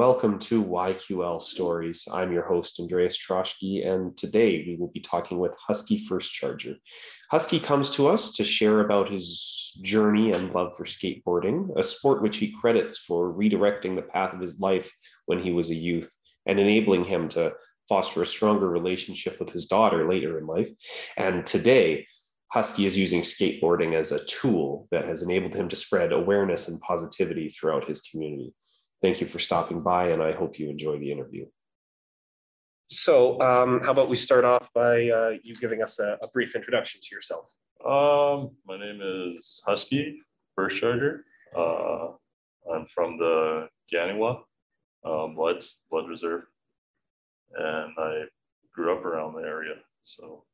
Welcome to YQL Stories. I'm your host, Andreas Troschke, and today we will be talking with Husky First Charger. Husky comes to us to share about his journey and love for skateboarding, a sport which he credits for redirecting the path of his life when he was a youth and enabling him to foster a stronger relationship with his daughter later in life. And today, Husky is using skateboarding as a tool that has enabled him to spread awareness and positivity throughout his community. Thank you for stopping by, and I hope you enjoy the interview. So, um, how about we start off by uh, you giving us a, a, brief introduction to yourself? Um, my name is Husky First Charger. Uh, I'm from the Ganiwa um, Bloods, Blood Reserve, and I grew up around the area. So,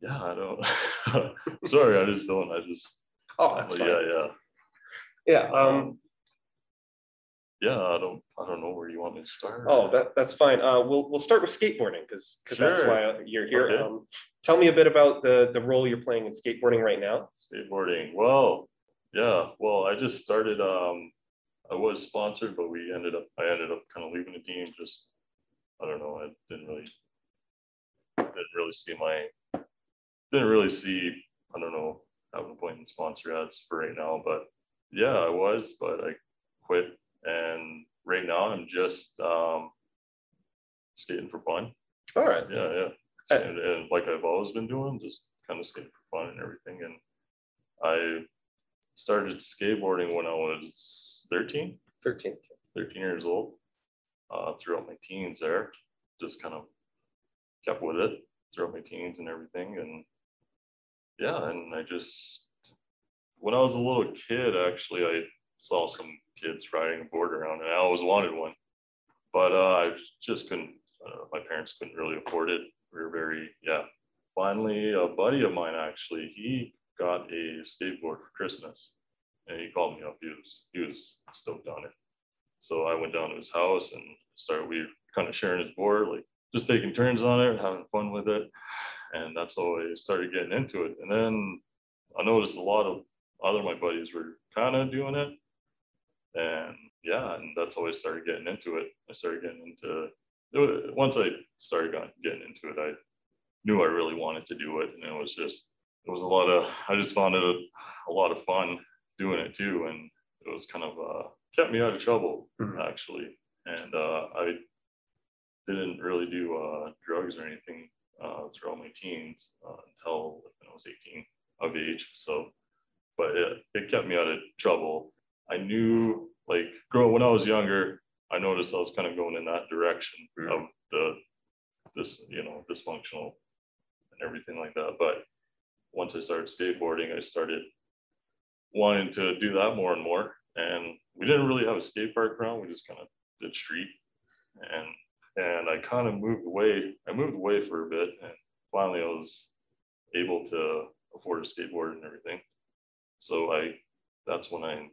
yeah, I don't. sorry, I just don't. I just. Oh, that's fine. Yeah, yeah. Yeah. Um, um yeah, I don't, I don't know where you want me to start. Oh, that, that's fine. Uh, we'll, we'll start with skateboarding because, because that's why you're here. Okay. Um, tell me a bit about the, the role you're playing in skateboarding right now. Skateboarding. Well, yeah, well, I just started, um, I was sponsored, but we ended up, I ended up kind of leaving the team. Just, I don't know. I didn't really, didn't really see my, didn't really see, I don't know, having a point in sponsor ads for right now, but yeah, I was, but I quit and right now I'm just um, skating for fun. All right. Yeah, yeah. And, and, like I've always been doing, just kind of skating for fun and everything. And I started skateboarding when I was 13. 13. 13 years old. Uh, throughout my teens there, just kind of kept with it throughout my teens and everything. And yeah, and I just when I was a little kid, actually, I saw some kids riding a board around, and I always wanted one, but uh, I just couldn't. Uh, my parents couldn't really afford it. We were very yeah. Finally, a buddy of mine actually he got a skateboard for Christmas, and he called me up. He was he was stoked on it. So I went down to his house and started. We kind of sharing his board, like just taking turns on it, having fun with it, and that's how I started getting into it. And then I noticed a lot of other my buddies were kind of doing it and yeah, and that's how I started getting into it. I started getting into it. Once I started getting into it, I knew I really wanted to do it, and it was just it was a lot of I just found it a, a lot of fun doing it too, and it was kind of uh, kept me out of trouble mm-hmm. actually, and uh, I didn't really do uh, drugs or anything uh, throughout my teens uh, until I was 18 of age. So, but it, it kept me out of trouble I knew like growing when I was younger, I noticed I was kind of going in that direction of the this, you know, dysfunctional and everything like that. But once I started skateboarding, I started wanting to do that more and more. And we didn't really have a skate park around. We just kind of did street. And and I kind of moved away. I moved away for a bit and finally I was able to afford a skateboard and everything. So I that's when I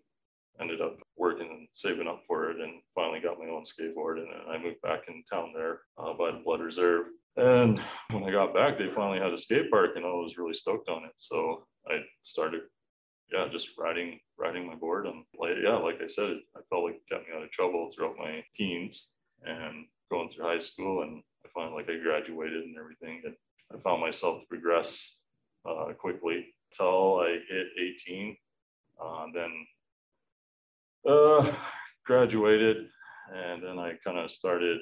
ended up working and saving up for it and finally got my own skateboard. And I moved back in town there uh, by the Blood Reserve. And when I got back, they finally had a skate park and I was really stoked on it. So I started, yeah, just riding, riding my board. And like, yeah, like I said, I felt like it got me out of trouble throughout my teens and going through high school. And I finally, like I graduated and everything. And I found myself progress uh, quickly until I hit 18. Uh, then uh, graduated, and then I kind of started,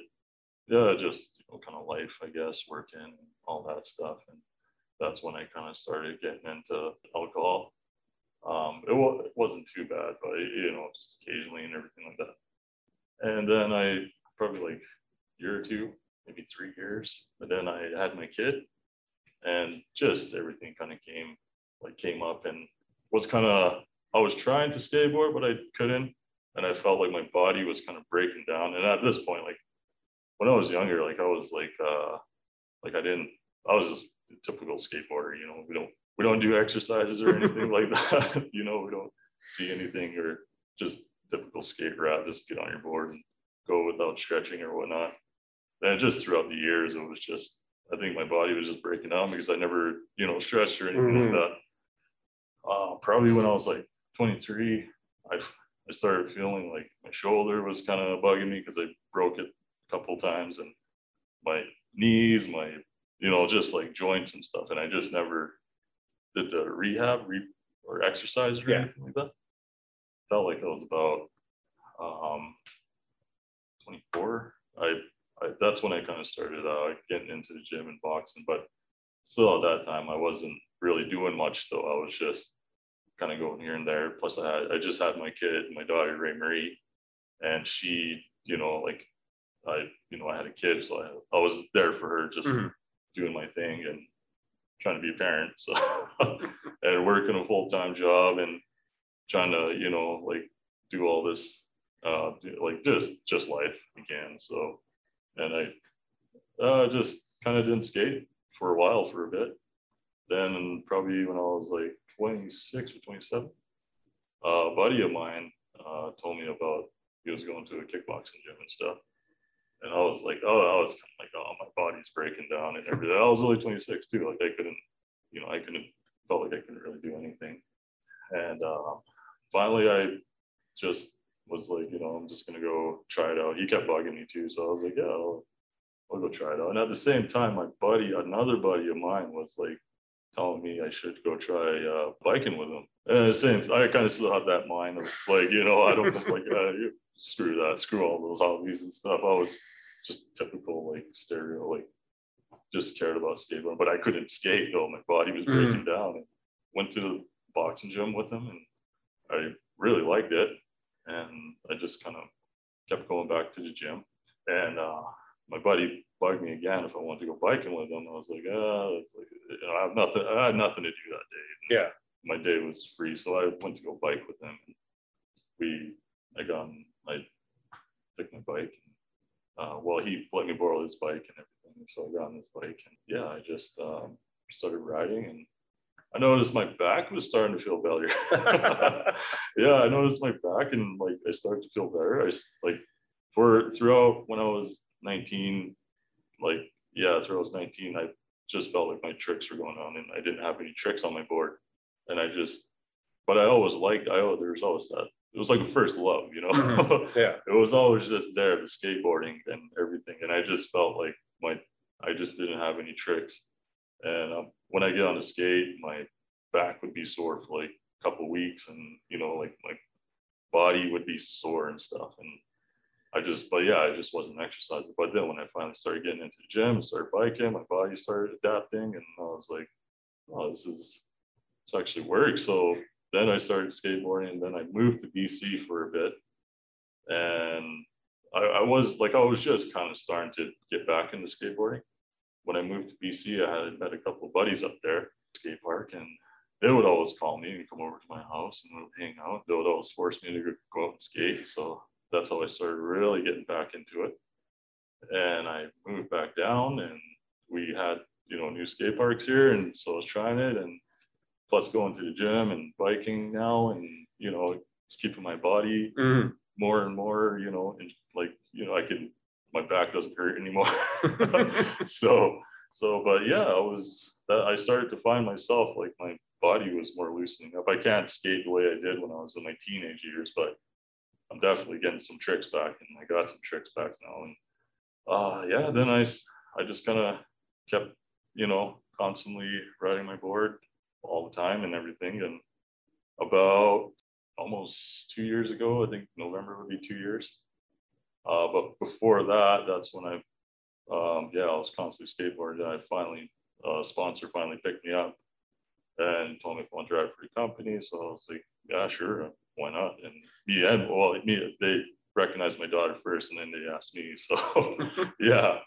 yeah, just you know, kind of life, I guess, working, all that stuff, and that's when I kind of started getting into alcohol. Um, it, w- it wasn't too bad, but you know, just occasionally and everything like that. And then I probably like year or two, maybe three years, but then I had my kid, and just everything kind of came like came up and was kind of I was trying to skateboard, but I couldn't. And I felt like my body was kind of breaking down. And at this point, like when I was younger, like I was like, uh, like I didn't, I was just a typical skateboarder, you know, we don't, we don't do exercises or anything like that. you know, we don't see anything or just typical skate rat, just get on your board and go without stretching or whatnot. And just throughout the years, it was just, I think my body was just breaking down because I never, you know, stretched or anything mm-hmm. like that. Uh, probably when I was like 23, I I started feeling like my shoulder was kind of bugging me because I broke it a couple times and my knees, my, you know, just like joints and stuff. And I just never did the rehab re- or exercise or Yeah. anything like that. Felt like I was about um, 24. I, I that's when I kind of started uh, getting into the gym and boxing, but still at that time I wasn't really doing much though. I was just kind of going here and there. Plus I had I just had my kid, my daughter Ray Marie, and she, you know, like I, you know, I had a kid, so I, I was there for her, just Mhm. doing my thing and trying to be a parent. So and working a full time job and trying to, you know, like do all this, uh, like just just life again. So and I uh, just kind of didn't skate for a while for a bit. Then probably when I was like 26 or 27, a buddy of mine uh, told me about he was going to a kickboxing gym and stuff. And I was like, oh, I was kind of like, oh, my body's breaking down and everything. I was only 26 too. Like I couldn't, you know, I couldn't, felt like I couldn't really do anything. And uh, finally, I just was like, you know, I'm just gonna go try it out. He kept bugging me too, so I was like, yeah, I'll, I'll go try it out. And at the same time, my buddy, another buddy of mine, was like telling me I should go try uh, biking with him. And the same, I kind of still have that mind of like, you know, I don't like uh, screw that, screw all those hobbies and stuff. I was just typical like stereo, like just cared about skateboarding, but I couldn't skate though. My body was breaking down. And went to the boxing gym with him, and I really liked it. And I just kind of kept going back to the gym. And uh, my buddy bugged me again if I wanted to go biking with them. I was like, it's like, you know, I have nothing. I had nothing to do that day. Yeah. My day was free, so I went to go bike with him. We, I got, on- I took my bike. Uh, well, he let me borrow his bike and everything, so I got on his bike, and yeah, I just um, started riding, and I noticed my back was starting to feel better. yeah, I noticed my back, and like I started to feel better. I like for throughout when I was 19, like yeah, throughout I was 19, I just felt like my tricks were going on, and I didn't have any tricks on my board, and I just, but I always liked. I oh, there was always that. It was like a first love, you know. Mhm. Yeah. it was always just there, the skateboarding and everything, and I just felt like my, I just didn't have any tricks, and um, when I get on the skate, my back would be sore for like a couple weeks, and you know, like my body would be sore and stuff, and I just, but yeah, I just wasn't exercising. But then when I finally started getting into the gym and started biking, my body started adapting, and I was like, oh, this is, this actually works. So then I started skateboarding, and then I moved to BC for a bit, and I, I was like, I was just kind of starting to get back into skateboarding. When I moved to BC, I had met a couple of buddies up there, skate park, and they would always call me and come over to my house and we would hang out. They would always force me to go- out and skate. So that's how I started really getting back into it. And I moved back down and we had, you know, new skate parks here. And so I was trying it and plus going to the gym and biking now and, you know, it's keeping my body Mhm. more and more, you know, and like, you know, I can, my back doesn't hurt anymore. so, so, but yeah, I was, that I started to find myself like my body was more loosening up. I can't skate the way I did when I was in my teenage years, but I'm definitely getting some tricks back and I got some tricks back now. And uh, yeah, then I, I just kind of kept, you know, constantly riding my board all the time and everything. And about almost two years ago. I think November would be two years. Uh, but before that, that's when I, um, yeah, I was constantly skateboarding. I finally, uh, sponsor finally picked me up and told me if I want to drive for the company. So I was like, yeah, sure, why not? And me and well, me, they recognized my daughter first, and then they asked me. So yeah,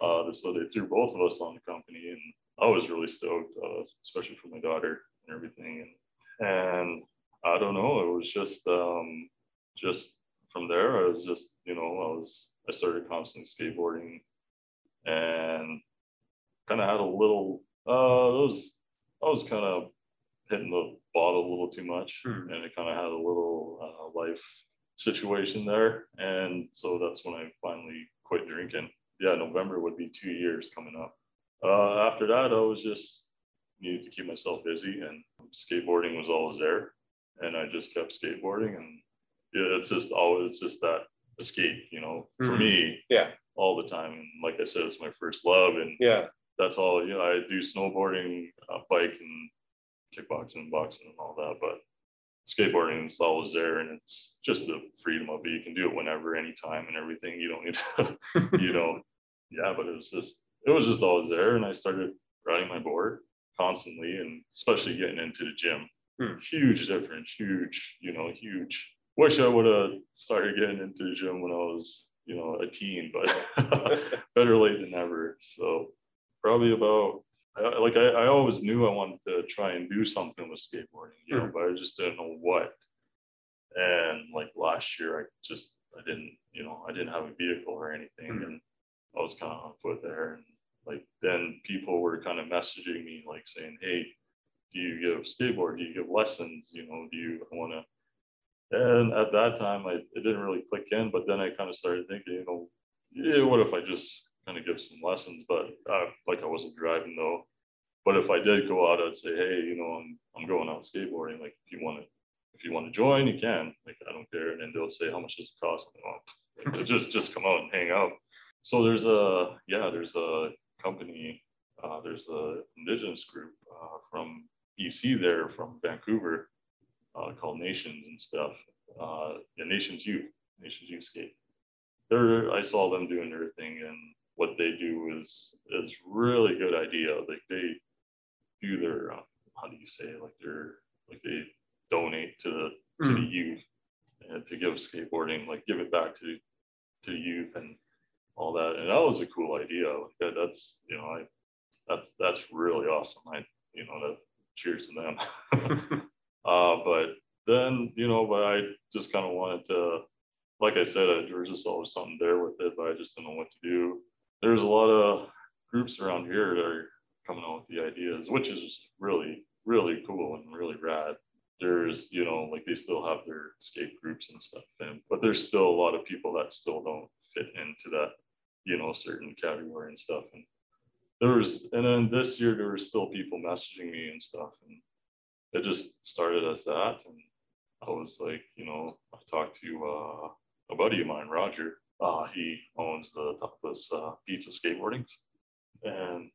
uh, so they threw both of us on the company, and I was really stoked, uh, especially for my daughter and everything. And and I don't know, it was just um, just from there. I was just you know I was I started constantly skateboarding, and kind of had a little uh, it was I was kind of hitting the bottle a little too much, Hmm. and it kind of had a little uh, life situation there, and so that's when I finally quit drinking. Yeah, November would be two years coming up. Uh, after that, I was just needed to keep myself busy, and skateboarding was always there, and I just kept skateboarding, and yeah, it's just always it's just that escape, you know, for Mhm. me Yeah. all the time. And like I said, it's my first love, and Yeah. that's all. You know, I do snowboarding, uh, bike, and kickboxing, and boxing, and all that. But skateboarding is always there, and it's just the freedom of it. You can do it whenever, anytime, and everything. You don't need to, you know, yeah. But it was just, it was just always there, and I started riding my board constantly, and especially getting into the gym. Hmm. Huge difference, huge, you know, huge. Wish I would have started getting into the gym when I was, you know, a teen, but better late than never. So probably about I- like I, I always knew I wanted to try and do something with skateboarding, you know, Mhm. but I just didn't know what. And like last year, I just I didn't, you know, I didn't have a vehicle or anything, Mhm. and I was kind of on foot there. And like then people were kind of messaging me like saying, "Hey, do you give skateboard? Do you give lessons? You know, do you want to?" And at that time, I it didn't really click in, but then I kind of started thinking, you know, yeah, what if I just kind of give some lessons? But uh, like I wasn't driving though. But if I did go out, I'd say, hey, you know, I'm I'm going out skateboarding. Like if you want to, if you want to join, you can. Like I don't care. And then they'll say, how much does it cost? And like, just just come out and hang out. So there's a yeah, there's a company, uh, there's a indigenous group uh, from BC there, from Vancouver, uh, called Nations and stuff. Uh, yeah, Nations Youth, Nations Youth Skate. They're I saw them doing their thing, and what they do is is really good idea. Like they do their uh, how do you say it? like they're like they donate to the to the Mm. youth and to give skateboarding like give it back to to the youth and all that and that was a cool idea like that, that's you know i that's that's really awesome i you know that cheers to them uh but then you know but i just kind of wanted to like i said uh, there was just always something there with it but i just didn't know what to do there's a lot of groups around here that are coming out with the ideas which is really really cool and really rad. There's you know like they still have their skate groups and stuff and but there's still a lot of people that still don't fit into that you know certain category and stuff. And there was and then this year there were still people messaging me and stuff and it just started as that. And i was like you know i talked to uh, a buddy of mine roger uh, he owns the topless uh, pizza skateboardings and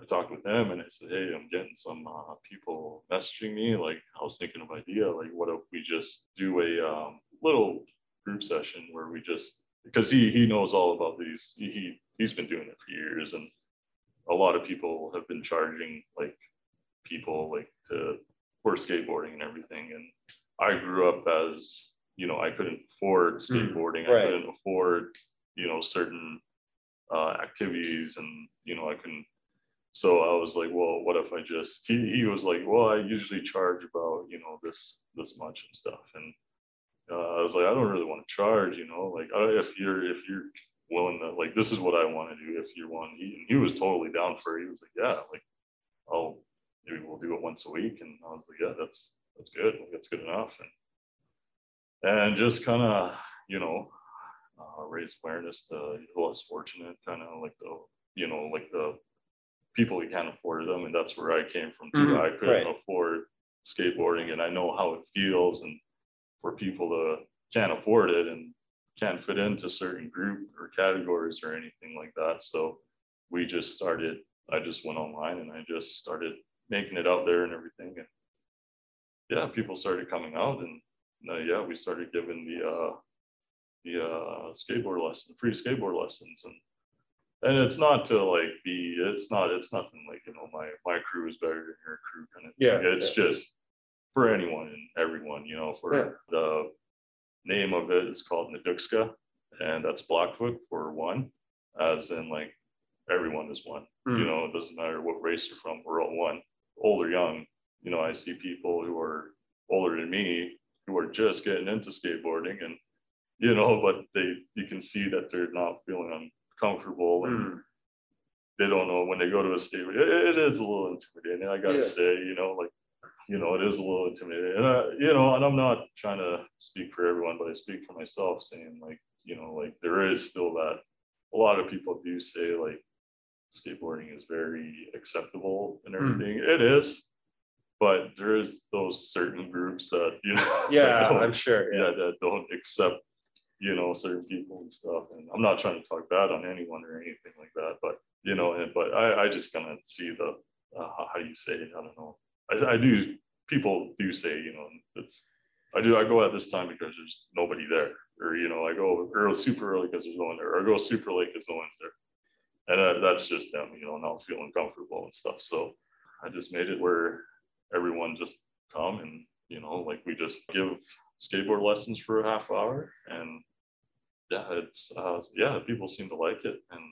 I talked with him and I said, Hey, I'm getting some uh, people messaging me. Like, I was thinking of idea. Like, what if we just do a um, little group session where we just because he he knows all about these. He, he he's been doing it for years, and a lot of people have been charging like people like to for skateboarding and everything. And I grew up as you know I couldn't afford skateboarding. right. I couldn't afford you know certain uh, activities, and you know I couldn't so I was like, well, what if I just, he, he was like, well, I usually charge about, you know, this, this much and stuff. And uh, I was like, I don't really want to charge, you know, like uh, if you're, if you're willing to, like, this is what I want to do. If you want, he, and he was totally down for it. He was like, yeah, like, I'll, maybe we'll do it once a week. And I was like, yeah, that's, that's good. Like, that's good enough. And, and just kind of, you know, uh, raise awareness to the less fortunate, kind of like the, you know, like the people who can't afford them. And that's where I came from too. Mhm, I couldn't right. afford skateboarding and I know how it feels and for people to can't afford it and can't fit into certain group or categories or anything like that. So we just started, I just went online and I just started making it out there and everything. And yeah, people started coming out and uh, yeah, we started giving the uh the uh skateboard lesson, free skateboard lessons and and it's not to like be it's not it's nothing like you know my my crew is better than your crew kind of thing. Yeah, it's just for anyone and everyone you know for Yeah. the name of it is called Nadukska and that's Blackfoot for one as in like everyone is one you Mm. know it doesn't matter what race you're from we're all one old or young you know I see people who are older than me who are just getting into skateboarding and you know but they you can see that they're not feeling uncomfortable and Mm. they don't know when they go to a state. It, it is a little intimidating. I gotta Yeah. say, you know, like, you know, it is a little intimidating. And uh, you know, and I'm not trying to speak for everyone, but I speak for myself, saying like, you know, like there is still that. A lot of people do say like, skateboarding is very acceptable and Mm. everything. It is, but there is those certain groups that you know Yeah, I'm sure. yeah. that don't accept you know certain people and stuff. And i'm not trying to talk bad on anyone or anything like that but you know and but i i just kind of see the uh, how you say it i don't know. I, I do people do say you know it's i do i go at this time because there's nobody there or you know i go early super early because there's no one there or I go super late because no one's there. And uh, that's just them you know not feeling comfortable and stuff. So i just made it where everyone just come and you know like we just give skateboard lessons for a half hour and yeah it's uh yeah people seem to like it and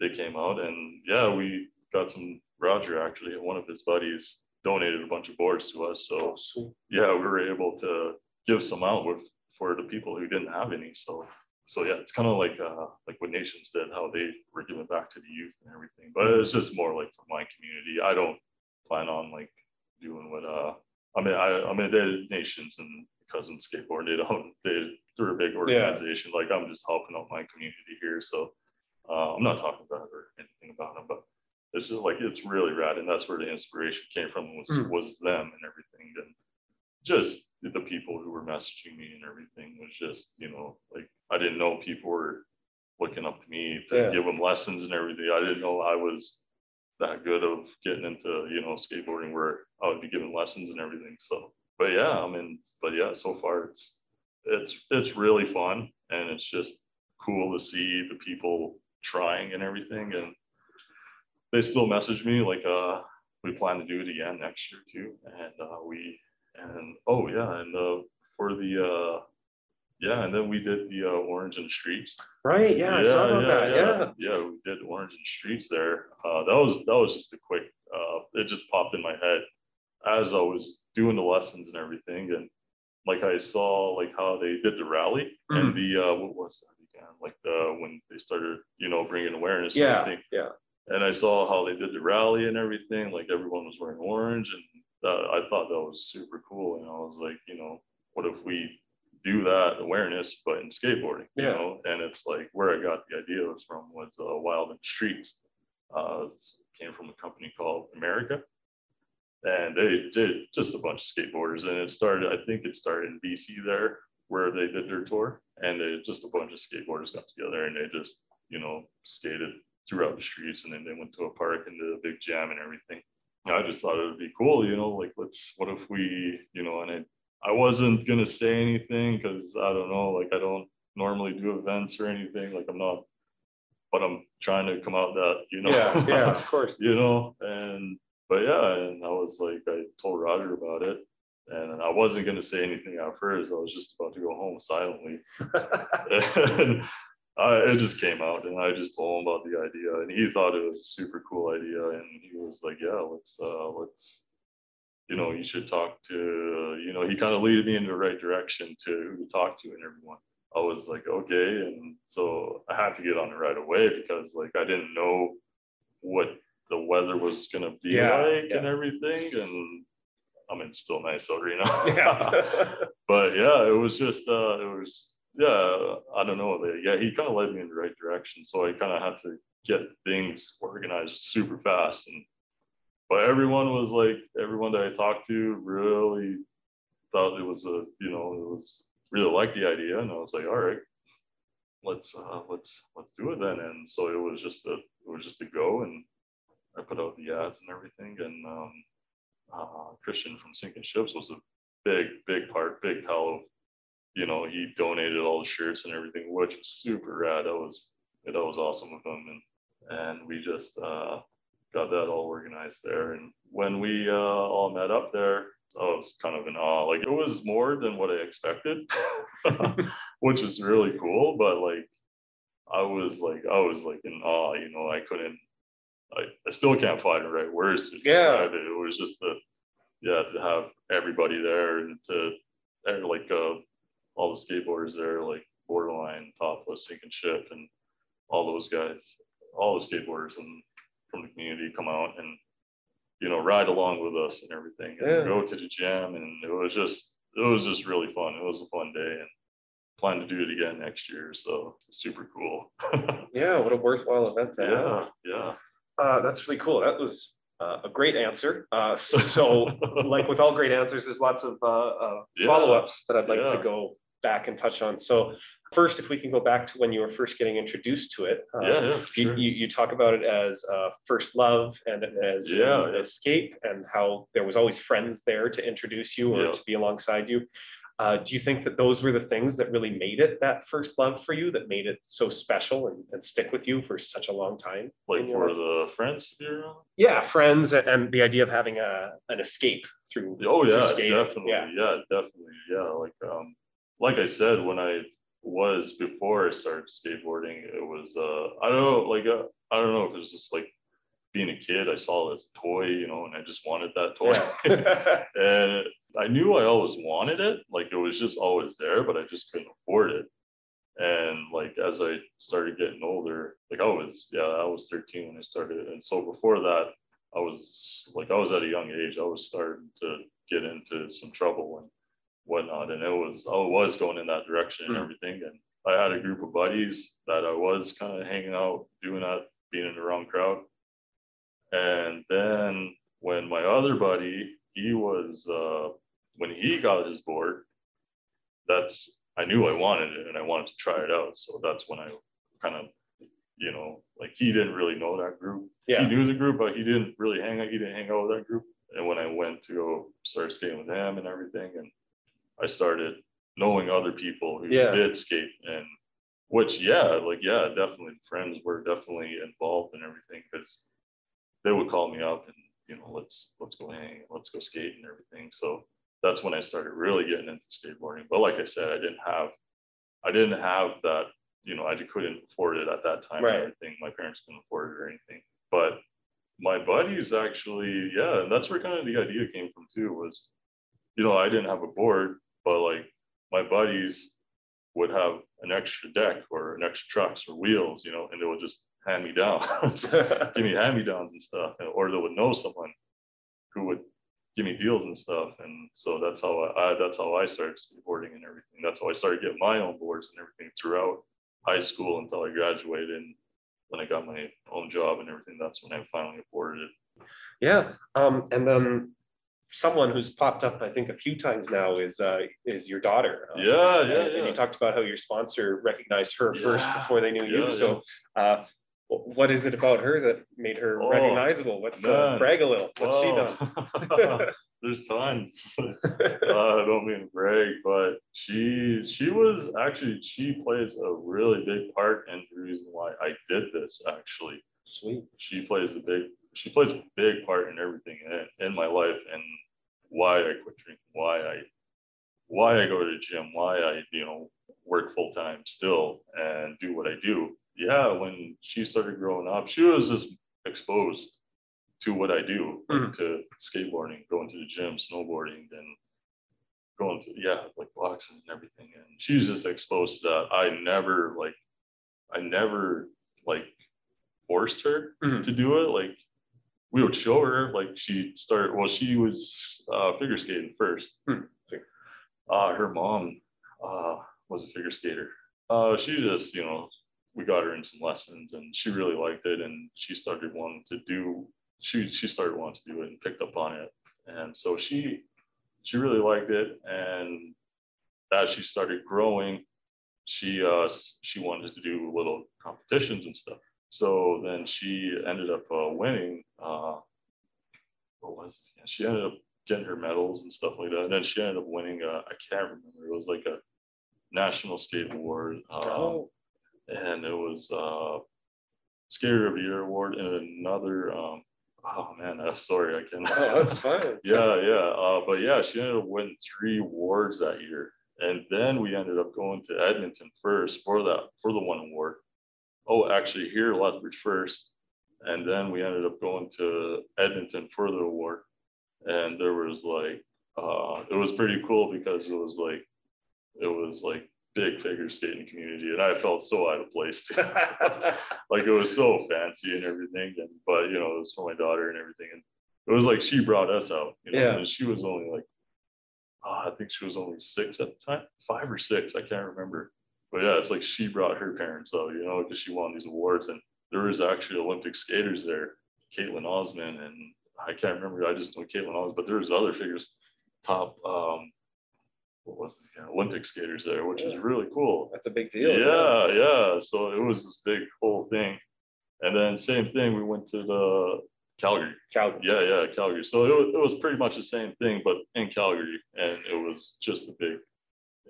they came out and yeah we got some roger actually one of his buddies donated a bunch of boards to us. So Oh, sweet. yeah we were able to give some out with for the people who didn't have any. So so yeah it's kind of like uh like what nations did how they were giving back to the youth and everything. But it's just more like for my community. I don't plan on like doing what uh I mean, I, I mean, they're nations and cousins skateboard. They don't, they, they're a big organization. Like I'm just helping out my community here. So uh, I'm not talking about it or anything about them, but it's just like, it's really rad. And that's where the inspiration came from was, Mm. was them and everything. And just the people who were messaging me and everything was just, you know, like I didn't know people were looking up to me to Yeah. give them lessons and everything. I didn't know I was that good of getting into you know skateboarding where I would be giving lessons and everything. So, but yeah, I mean, but yeah, so far it's it's it's really fun and it's just cool to see the people trying and everything. And they still message me like, uh, we plan to do it again next year too. And uh, we and oh yeah, and uh, for the uh, yeah, and then we did the uh, Orange and Streets Right. Yeah, I saw about that. Yeah. yeah, we did Orange and Streets there. Uh, that was that was just a quick. Uh, it just popped in my head as I was doing the lessons and everything, and like I saw like how they did the rally and the uh, what was that again? Like the when they started, you know, bringing awareness. and Yeah. everything. Yeah. And I saw how they did the rally and everything. Like everyone was wearing orange, and uh, I thought that was super cool. And I was like, you know, what if we do that awareness, but in skateboarding, you Yeah. know? And it's like where I got the idea was from was uh, Wild in the Streets. Uh, came from a company called Emerica, and they did just a bunch of skateboarders. And it started, I think it started in BC there where they did their tour, and they just a bunch of skateboarders got together and they just, you know, skated throughout the streets, and then they went to a park and did a big jam and everything. I just thought it would be cool, you know, like let's, what if we, you know, and I I wasn't gonna say anything because I don't know, like I don't normally do events or anything. Like I'm not, but I'm trying to come out that, you know. Yeah. Yeah. Of course. you know, and but yeah, and I was like, I told Roger about it, and I wasn't gonna say anything at first. I was just about to go home silently, and I, it just came out, and I just told him about the idea, and he thought it was a super cool idea, and he was like, yeah, let's uh, let's you know, you should talk to, you know, he kind of leaded me in the right direction to who to talk to and everyone. I was like, okay. And so I had to get on it right away because like I didn't know what the weather was gonna be Yeah, like yeah. and everything. And I mean, it's still nice out, you know. yeah. but yeah, it was just uh it was yeah, I don't know. Yeah, he kind of led me in the right direction. So I kind of had to get things organized super fast and but everyone was like everyone that I talked to really thought it was a you know it was really liked the idea and I was like all right let's uh let's let's do it then. And so it was just a it was just a go and I put out the ads and everything and um uh Christian from Sinking Ships was a big big part big help. You know he donated all the shirts and everything which was super rad. That was that was awesome of him and and we just uh got that all organized there. And when we uh, all met up there, I was kind of in awe. Like it was more than what I expected, which was really cool. But like I was like I was like in awe. You know, I couldn't. I, I still can't find the right words to Yeah. it. It was just the yeah to have everybody there and to and like uh, all the skateboarders there, like Borderline, Topless, Sinking Ships, and all those guys, all the skateboarders and from the community come out and you know ride along with us and everything and Yeah. go to the gym and it was just it was just really fun it was a fun day and plan to do it again next year so super cool yeah. What a worthwhile event to have. yeah yeah Uh, that's really cool. That was uh, a great answer. Uh, so, like with all great answers, there's lots of uh, uh Yeah. follow-ups that I'd like to go back and touch on. So, first, if we can go back to when you were first getting introduced to it, uh, yeah, yeah, you, sure. you, you talk about it as uh, first love and as Yeah, an yeah. escape, and how there was always friends there to introduce you or to be alongside you. Uh, do you think that those were the things that really made it that first love for you, that made it so special and, and stick with you for such a long time? like for life? the friends to be around. yeah, friends, and, and the idea of having a an escape through. Oh through yeah, skating. definitely. Yeah, Yeah. definitely. Yeah, like um, like I said, when I was before I started skateboarding, it was uh, I don't know, like uh, I don't know if it was just like being a kid, I saw this toy, you know, and I just wanted that toy. yeah. and I knew I always wanted it. Like it was just always there, but I just couldn't afford it. And like as I started getting older, like I was, yeah, I was 13 when I started. And so before that, I was like, I was at a young age, I was starting to get into some trouble and whatnot. And it was, I was going in that direction and Mm. everything. And I had a group of buddies that I was kind of hanging out, doing that, being in the wrong crowd. And then when my other buddy, he was, uh, when he got his board, that's, I knew I wanted it and I wanted to try it out. So that's when I kind of, you know, like he didn't really know that group. Yeah. He knew the group, but he didn't really hang out, he didn't hang out with that group. And when I went to go start skating with him and everything, and started knowing other people who Yeah. did skate and which yeah, like yeah, definitely friends were definitely involved in everything because they would call me up and you know let's let's go hang, let's go skate and everything. So that's when I started really getting into skateboarding. But like I said, I didn't have I didn't have that, you know, I couldn't afford it at that time Right. and everything. My parents couldn't afford it or anything. But my buddies actually, yeah, and that's where kind of the idea came from too, was, you know, I didn't have a board, but like my buddies would have an extra deck or an extra trucks or wheels, you know, and they would just hand me down, give me hand me downs and stuff, or they would know someone who would give me deals and stuff. And so that's how I, I that's how I started skateboarding and everything. That's how I started getting my own boards and everything throughout high school until I graduated. And when I got my own job and everything, that's when I finally afforded it. Yeah, um, and then someone who's popped up, I think, a few times now is uh, is your daughter. Um, Yeah, and, yeah, and you talked about how your sponsor recognized her first before they knew you. yeah, So, uh, what is it about her that made her Oh, recognizable? What's uh, brag a little? What's she done? There's tons. uh, I don't mean to brag, but she she was actually she plays a really big part in the reason why I did this. Actually, Sweet. she plays a big she plays a big part in everything in, in my life and why I quit drinking, why I why I go to the gym, why I you know work full time still and do what I do. Yeah, when she started growing up, she was just exposed to what I do, Mhm. to skateboarding, going to the gym, snowboarding, and going to yeah, like boxing and everything. And she was just exposed to that. I never like I never like forced her Mhm. to do it. Like we would show her, like she started well, she was uh figure skating first. Hmm. Uh her mom uh was a figure skater. Uh she just, you know, we got her in some lessons and she really liked it and she started wanting to do she she started wanting to do it and picked up on it. And so she she really liked it and as she started growing, she uh she wanted to do little competitions and stuff. So then she ended up uh, winning. Uh, what was it? Yeah, she ended up getting her medals and stuff like that. And then she ended up winning. Uh, I can't remember. It was like a national skate award, um, Oh, and it was uh, Skater of the Year award and another. Um, oh man, uh, sorry, I can. oh, that's fine. Yeah, yeah. Uh, but yeah, she ended up winning three awards that year. And then we ended up going to Edmonton first for that for the one award. Oh, actually here Lethbridge first. And then we ended up going to Edmonton for the award. And there was like uh it was pretty cool because it was like it was like big figure skating community and I felt so out of place like it was so fancy and everything and but you know it was for my daughter and everything and it was like she brought us out you know Yeah. and she was only like uh, i think she was only six at the time five or six i can't remember but yeah it's like she brought her parents out you know because she won these awards and there was actually olympic skaters there Kaetlyn Osmond and I can't remember. I just know Caitlin Owens, but there was other figures, top um, what was it? Yeah, Olympic skaters there, which is really cool. That's a big deal. Yeah, yeah. So it was this big whole thing, and then same thing. We went to the Calgary. Calgary. Yeah, yeah, Calgary. So it was, it was pretty much the same thing, but in Calgary, and it was just a big.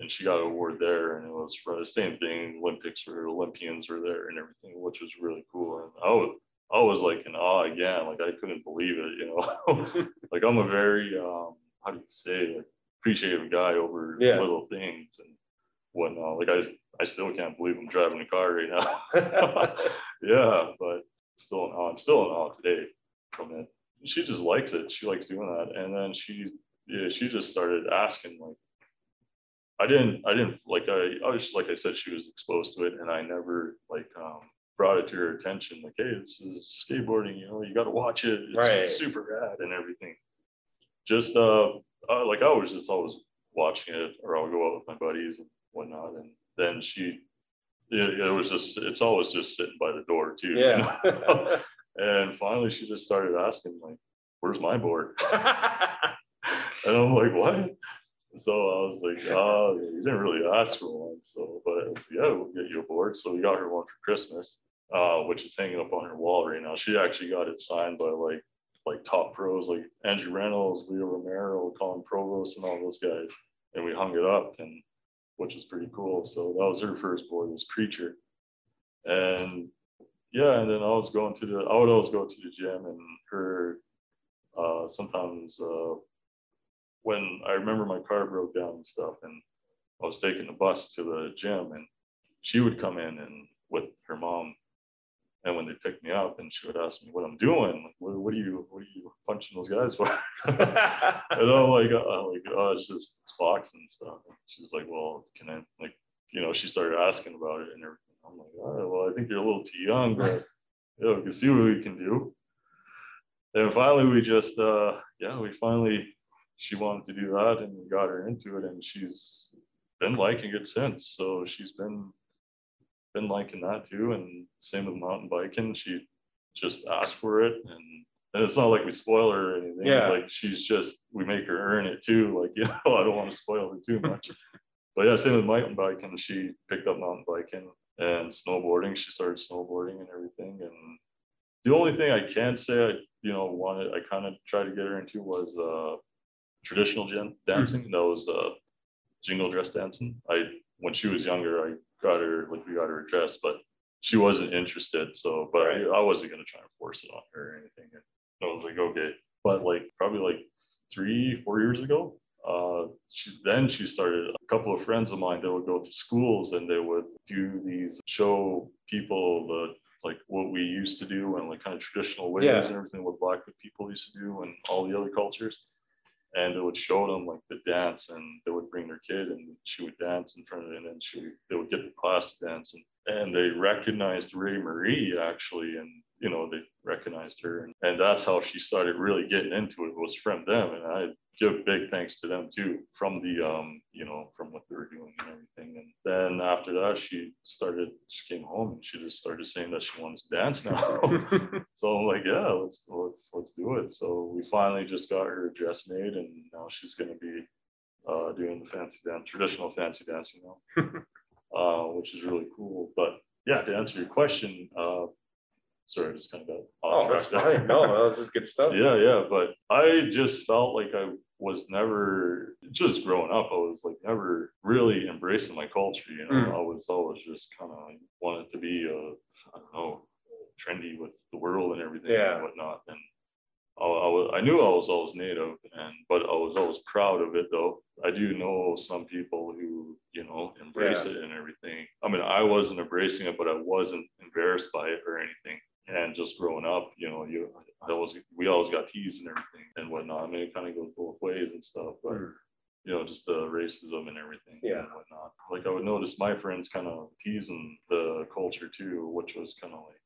And she got an award there, and it was for the same thing. Olympics or Olympians were there and everything, which was really cool. And I was, I was like in awe again. Like I couldn't believe it, you know. like I'm a very, um, how do you say, like appreciative guy over Yeah. little things and whatnot. Like I, I still can't believe I'm driving a car right now. yeah, but still in awe. I'm still in awe today from it. She just likes it. She likes doing that. And then she, yeah, she just started asking like, I didn't, I didn't like, I, I was like I said, she was exposed to it, and I never like um, brought it to her attention. Like, hey, this is skateboarding. You know, you got to watch it. It's Right. super rad and everything. Just uh, uh, like I was just always watching it, or I'll go out with my buddies and whatnot, and then she, it, it was just, it's always just sitting by the door too. you Yeah. know? and finally, she just started asking like, "Where's my board?" and I'm like, "What?" So I was like, "Oh, you didn't really ask for one." So, but I was like, "Yeah, we'll get you a board." So we got her one for Christmas, uh, which is hanging up on her wall right now. She actually got it signed by like like top pros like Andrew Reynolds, Leo Romero, Colin Provost, and all those guys. And we hung it up, and which is pretty cool. So that was her first board, was Creature. And yeah, and then I was going to the, I would always go to the gym and her, uh, sometimes uh, when I remember my car broke down and stuff, and I was taking the bus to the gym, and she would come in and with her mom and when they picked me up, and she would ask me what I'm doing, what, what are you, what are you punching those guys for? and I'm like, uh, like, oh, it's just it's boxing and stuff. And she's like, well, can I, like, you know, she started asking about it and everything. I'm like, all right, well, I think you're a little too young, but you know, we can see what we can do. And finally, we just, uh, yeah, we finally, she wanted to do that, and we got her into it, and she's been liking it since. So she's been been liking that too. And same with mountain biking. She just asked for it and and it's not like we spoil her or anything. Yeah. Like she's just we make her earn it too. Like, you know, I don't want to spoil her too much. but yeah, same with mountain biking. She picked up mountain biking and snowboarding. She started snowboarding and everything. And the only thing I can say I, you know, wanted I kind of tried to get her into was uh traditional gen- dancing. That was uh jingle dress dancing. I when she was younger, I got her like we got her a dress, but she wasn't interested. So, but I, I wasn't gonna try and force it on her or anything. And I was like, okay. But like probably like three, four years ago, uh, she, then she started a couple of friends of mine that would go to schools and they would do these show people the like what we used to do and like kind of traditional ways Yeah. and everything what black people used to do and all the other cultures and it would show them like the dance and they would bring their kid and she would dance in front of it and then she they would get the class to dance and, and they recognized Ray Marie actually and you know they recognized her and, and that's how she started really getting into it was from them and I give big thanks to them too from the um you know from what they were doing and everything and then after that she started she came home and she just started saying that she wanted to dance now so I'm like, yeah, let's let's let's do it. So we finally just got her dress made, and now she's gonna be uh, doing the fancy dance, traditional fancy dancing now, uh, which is really cool. But yeah, to answer your question, uh, sorry, I just kind of got off oh, that's there. fine. No, this is good stuff. Yeah, yeah, but I just felt like I was never just growing up. I was like never really embracing my culture. You know, Mm. I was always just kind of wanted to be, a I don't know, trendy with the world and everything Yeah. and whatnot. And I, I was, I knew I was always native, and but I was always proud of it. Though I do know some people who, you know, embrace Yeah. it and everything. I mean, I wasn't embracing it, but I wasn't embarrassed by it or anything and just growing up, you know, you I always we always got teased and everything and whatnot. I mean, it kind of goes both ways and stuff, but Mm. you know, just the racism and everything Yeah. and whatnot. Like I would notice my friends kind of teasing the culture too, which was kind of like,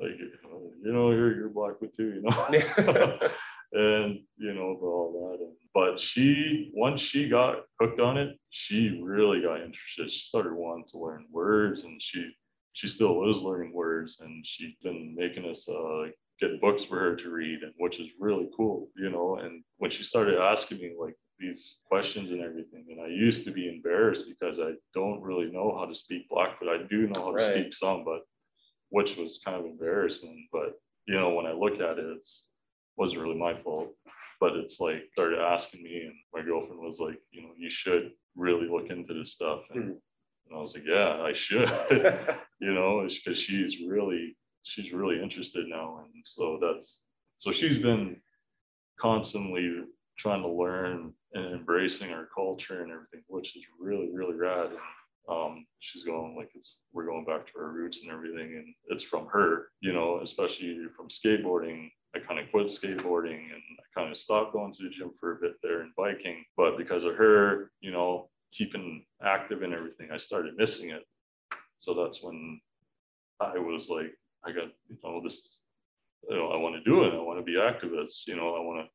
like you know, you're you're black with too, you know. and you know all that and, but she once she got hooked on it she really got interested she started wanting to learn words and she she still is learning words and she's been making us uh like get books for her to read, and which is really cool, you know. And when she started asking me like these questions and everything, and I used to be embarrassed because I don't really know how to speak Blackfoot. I do know how to speak some, but which was kind of embarrassing. But you know, when I look at it, it's wasn't really my fault. But it's like started asking me, and my girlfriend was like, you know, you should really look into this stuff. And, Mhm. and I was like, yeah, I should. you know, because she's really she's really interested now, and so that's so she's been constantly trying to learn and embracing our culture and everything, which is really really rad. Um, she's going like it's we're going back to our roots and everything, and it's from her, you know, especially from skateboarding. I kind of quit skateboarding and I kind of stopped going to the gym for a bit there and biking, but because of her, you know, keeping active and everything, I started missing it. So that's when I was like, I got, you know, this, you know, I want to do it. I want to be activist, you know, I want to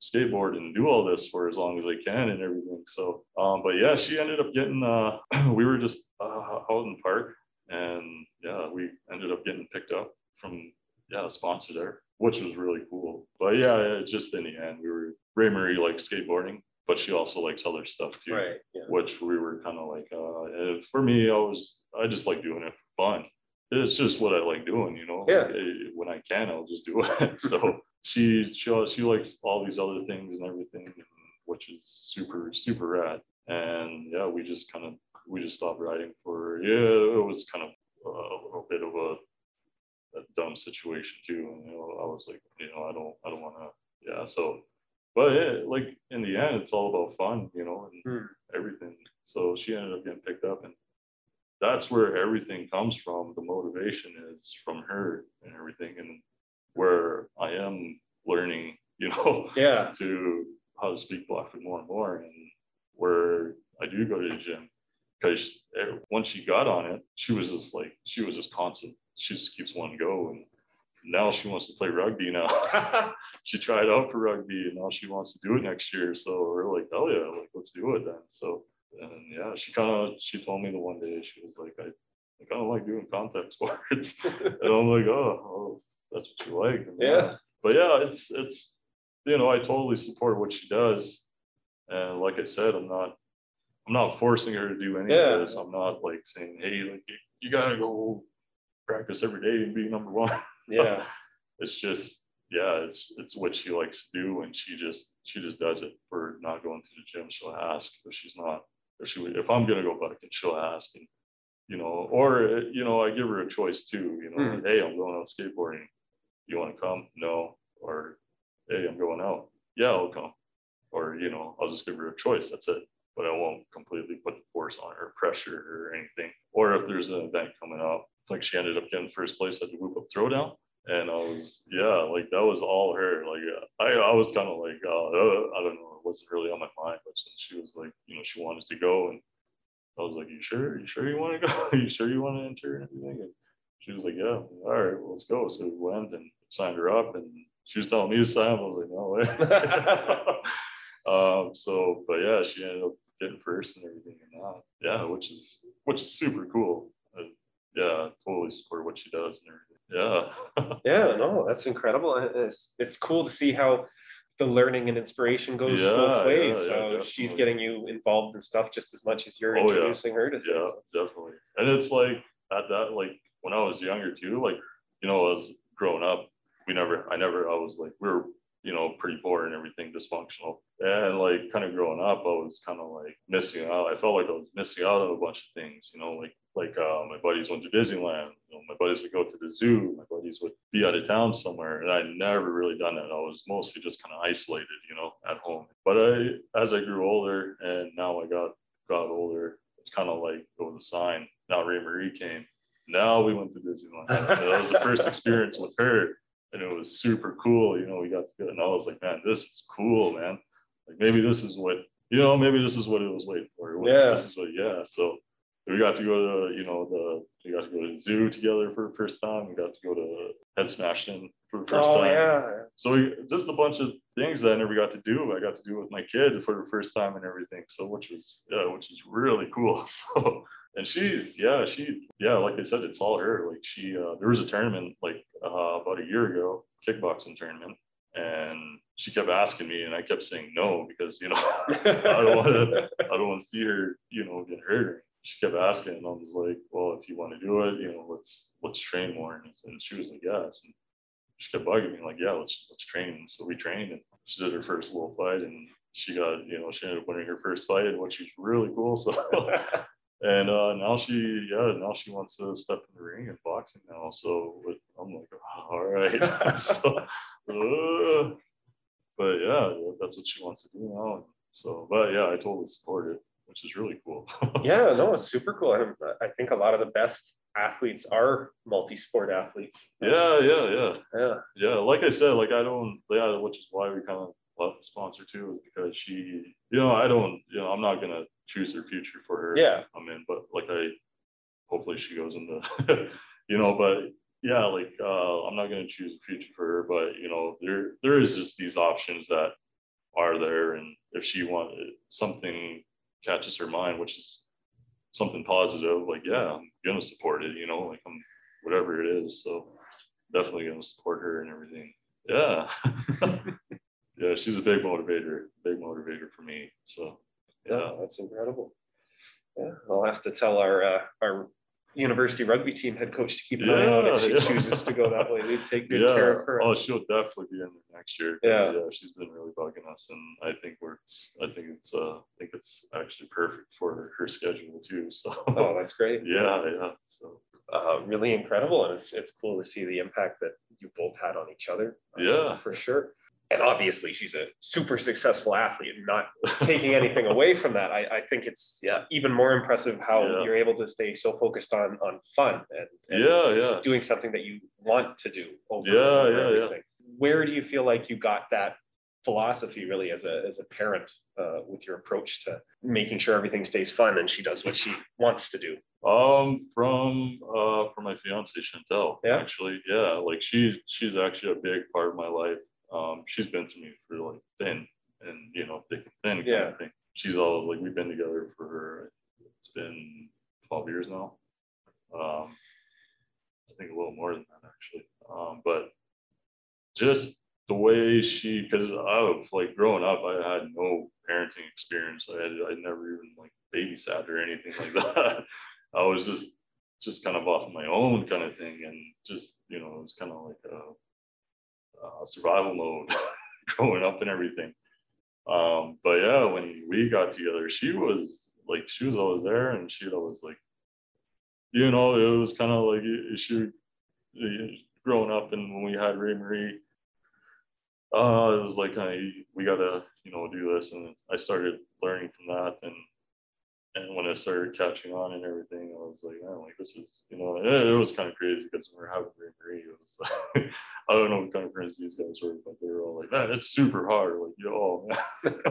skateboard and do all this for as long as I can and everything. So, um, but yeah, she ended up getting, uh, we were just uh, out in the park and yeah, we ended up getting picked up from, yeah, a sponsor there, which was really cool. But yeah, just in the end, we were, Ray Marie likes skateboarding, but she also likes other stuff too right. Yeah. which we were kind of like, uh, for me, I was, I just like doing it for fun. It's just what I like doing, you know. Yeah. Like, when I can, I'll just do it. so she, she, she likes all these other things and everything, which is super, super rad. And yeah, we just kind of, we just stopped riding for, yeah, it was kind of a little bit of a, a dumb situation too. And, you know, I was like, you know, I don't, I don't want to, yeah. So, but yeah, like in the end, it's all about fun, you know, and Hmm. everything. So she ended up getting picked up, and that's where everything comes from. The motivation is from her and everything, and where I am learning, you know, Yeah. to how to speak Blackfoot more and more, and where I do go to the gym. Because once she got on it, she was just like she was just constant. She just keeps wanting to go, and now she wants to play rugby now. she tried out for rugby, and now she wants to do it next year. So we're like, oh yeah, like let's do it then. So and yeah, she kind of she told me the one day she was like, I, I kind of like doing contact sports, and I'm like, oh, oh, that's what you like. And, Yeah. But yeah, it's it's you know I totally support what she does, and like I said, I'm not I'm not forcing her to do any Yeah. of this. I'm not like saying, hey, like you, you gotta go practice every day and be number one. Yeah. it's just yeah, it's it's what she likes to do, and she just she just does it for not going to the gym. She'll ask if she's not, if she if I'm gonna go back, and she'll ask, and you know, or you know, I give her a choice too. You know, like, hey, I'm going out skateboarding. You want to come? No. Or hey, I'm going out. Yeah, I'll come. Or you know, I'll just give her a choice. That's it. But I won't completely put force on her, pressure or anything. Or if there's an event coming up, like she ended up getting first place at the whoop up throwdown and I was yeah, like that was all her. Like uh, I, I was kind of like uh, uh, I don't know, it wasn't really on my mind, but since she was like, you know, she wanted to go, and I was like, you sure, you sure you want to go? you sure you want to enter and everything? And she was like, yeah, all right, well, let's go. So we went and signed her up, and she was telling me to sign. up. I was like, no way. um, so, but yeah, she ended up getting first and everything, and uh, yeah, which is which is super cool. Uh, yeah, totally support what she does and everything. Yeah. Yeah, no, that's incredible. And It's it's cool to see how the learning and inspiration goes Yeah, both ways. yeah, so yeah, she's getting you involved in stuff just as much as you're Oh, yeah. introducing her to Yeah, things. definitely. And it's like at that, like when I was younger too, like, you know, as growing up, we never, I never, I was like, we were, you know, pretty poor and everything dysfunctional. And like kind of growing up, I was kind of like missing out. I felt like I was missing out on a bunch of things, you know, like, like uh, my buddies went to Disneyland, you know, my buddies would go to the zoo, my buddies would be out of town somewhere. And I never really done that. I was mostly just kind of isolated, you know, at home. But I, as I grew older and now I got, got older, it's kind of like it was a sign. Now Ray Marie came. Now we went to Disneyland. That was the first experience with her, and it was super cool. You know, we got to go, and I was like, man, this is cool, man. Like maybe this is what you know, maybe this is what it was waiting for. Yeah. This is what, yeah. So we got to go to, you know, the we got to go to the zoo together for the first time. We got to go to Head-Smashed-In for the first Oh time. yeah. So we, just a bunch of things that I never got to do. I got to do with my kid for the first time and everything. So which was yeah, which is really cool. So and she's yeah she yeah like I said it's all her. Like she uh, there was a tournament like uh, about a year ago kickboxing tournament and she kept asking me and I kept saying no because you know I don't want to I don't want to see her you know get hurt. She kept asking and I was like well if you want to do it you know let's let's train more. And, she was like yes and she kept bugging me like yeah let's let's train. And so we trained and she did her first little fight and she got you know she ended up winning her first fight which was really cool so and uh, now she yeah now she wants to step in the ring and boxing now. So i'm like oh, all right. So, uh, but yeah that's what she wants to do now. So but yeah i totally support it which is really cool. Yeah no it's super cool. I, I think a lot of the best athletes are multi-sport athletes. Yeah yeah yeah. Yeah. Yeah like i said like i don't yeah which is why we kind of left the sponsor too because she you know i don't you know i'm not gonna choose her future for her. Yeah. I mean, but like I, hopefully she goes into, you know, but yeah, like uh, I'm not going to choose a future for her, but you know, there there is just these options that are there, and if she wants something catches her mind, which is something positive, like yeah, I'm gonna support it. You know, like I'm whatever it is. So definitely gonna support her and everything. Yeah. yeah, she's a big motivator, big motivator for me. So yeah, that's incredible. Yeah, I'll have to tell our uh, our university rugby team head coach to keep an eye on if she yeah. chooses to go that way. We'd take good yeah. care of her. Oh, she'll definitely be in there next year. Yeah. yeah, she's been really bugging us, and I think we're. I think it's. Uh, I think it's actually perfect for her schedule too. So. Oh, that's great. yeah, yeah. So. Uh, really incredible, and it's it's cool to see the impact that you both had on each other. Uh, yeah, for sure and obviously she's a super successful athlete and not taking anything away from that. I, I think it's yeah even more impressive how yeah. you're able to stay so focused on on fun and, and yeah yeah. doing something that you want to do over yeah over yeah everything. yeah where do you feel like you got that philosophy really as a as a parent uh, with your approach to making sure everything stays fun and she does what she wants to do? Um from uh from my fiance chantel yeah. actually. Yeah like she she's actually a big part of my life um, she's been to me for like thin and you know thick and thin kind yeah. of thing. She's all like we've been together for it's been 12 years now. Um, I think a little more than that actually. Um, but just the way she, because I've like growing up, I had no parenting experience. I had I never even like babysat or anything like that. I was just just kind of off my own kind of thing, and just you know it was kind of like a uh, survival mode growing up and everything. Um, but yeah, when we got together, she was like, she was always there and she always like, you know, it was kind of like she growing up and when we had Ray Marie, uh, it was like, of, we gotta, you know, do this. And I started learning from that and and when I started catching on and everything, I was like, oh, like this is, you know, it, it was kind of crazy because when we are having Marie, it was like, I don't know what kind of friends these guys were, but they were all like, man, it's super hard. Like, yo, man.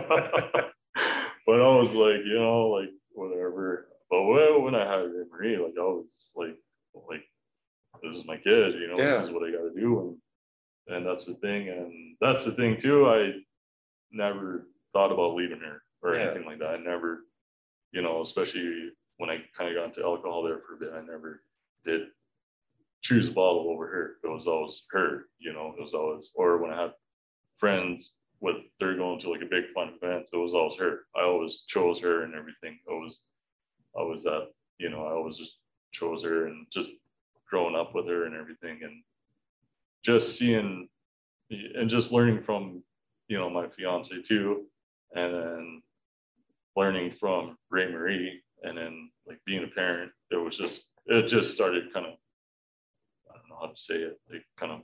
but I was like, you know, like whatever. But when, when I had Marie, like I was like, like, this is my kid, you know, yeah. this is what I got to do. And, and that's the thing. And that's the thing too. I never thought about leaving her or yeah. anything like that. I never, you know, especially when I kind of got into alcohol there for a bit, I never did choose a bottle over her. It was always her, you know, it was always, or when I had friends with, they're going to like a big fun event, it was always her. I always chose her and everything. It was, I was that, you know, I always just chose her and just growing up with her and everything. And just seeing and just learning from, you know, my fiance too. And then learning from Ray Marie and then like being a parent, it was just it just started kind of I don't know how to say it, like kind of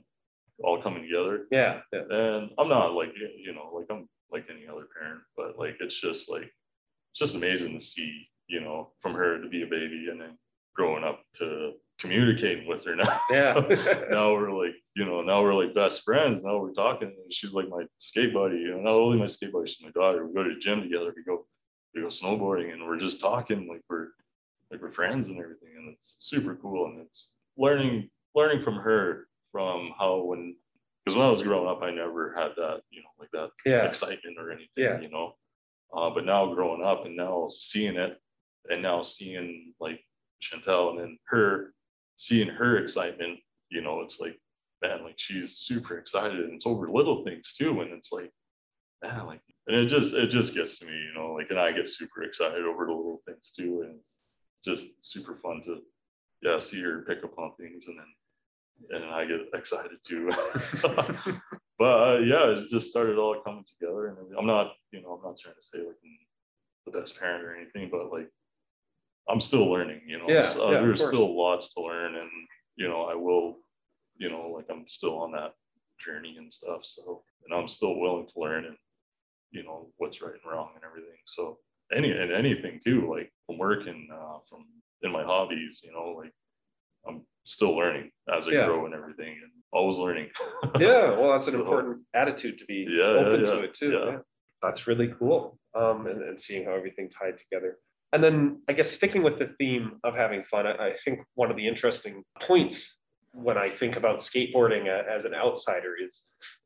all coming together. Yeah, yeah. And I'm not like you know like I'm like any other parent, but like it's just like it's just amazing to see you know from her to be a baby and then growing up to communicating with her now. Yeah. now we're like, you know, now we're like best friends. Now we're talking. She's like my skate buddy. You know, not only my skate buddy, she's my daughter. We go to the gym together. We go we go snowboarding and we're just talking like we're like we're friends and everything and it's super cool and it's learning learning from her from how when because when I was growing up I never had that you know like that yeah. excitement or anything yeah. you know uh, but now growing up and now seeing it and now seeing like Chantel, and then her seeing her excitement, you know, it's like, man, like she's super excited, and it's over little things too, and it's like, man, like, and it just it just gets to me, you know, like, and I get super excited over the little things too, and it's just super fun to, yeah, see her pick up on things, and then and I get excited too. but uh, yeah, it just started all coming together, and I'm not, you know, I'm not trying to say like I'm the best parent or anything, but like I'm still learning, you know. Yeah, So, uh, yeah, there's still lots to learn, and you know, I will, you know, like I'm still on that journey and stuff. So, and I'm still willing to learn and you know what's right and wrong and everything. So any and anything too, like from work and uh, from in my hobbies, you know, like I'm still learning as I Yeah. grow and everything, and always learning. yeah well that's an So, important attitude to be Yeah, yeah, open to it too yeah. yeah. that's really cool um and, and seeing how everything tied together and then i guess sticking with the theme of having fun i, I think one of the interesting points when i think about skateboarding as an outsider is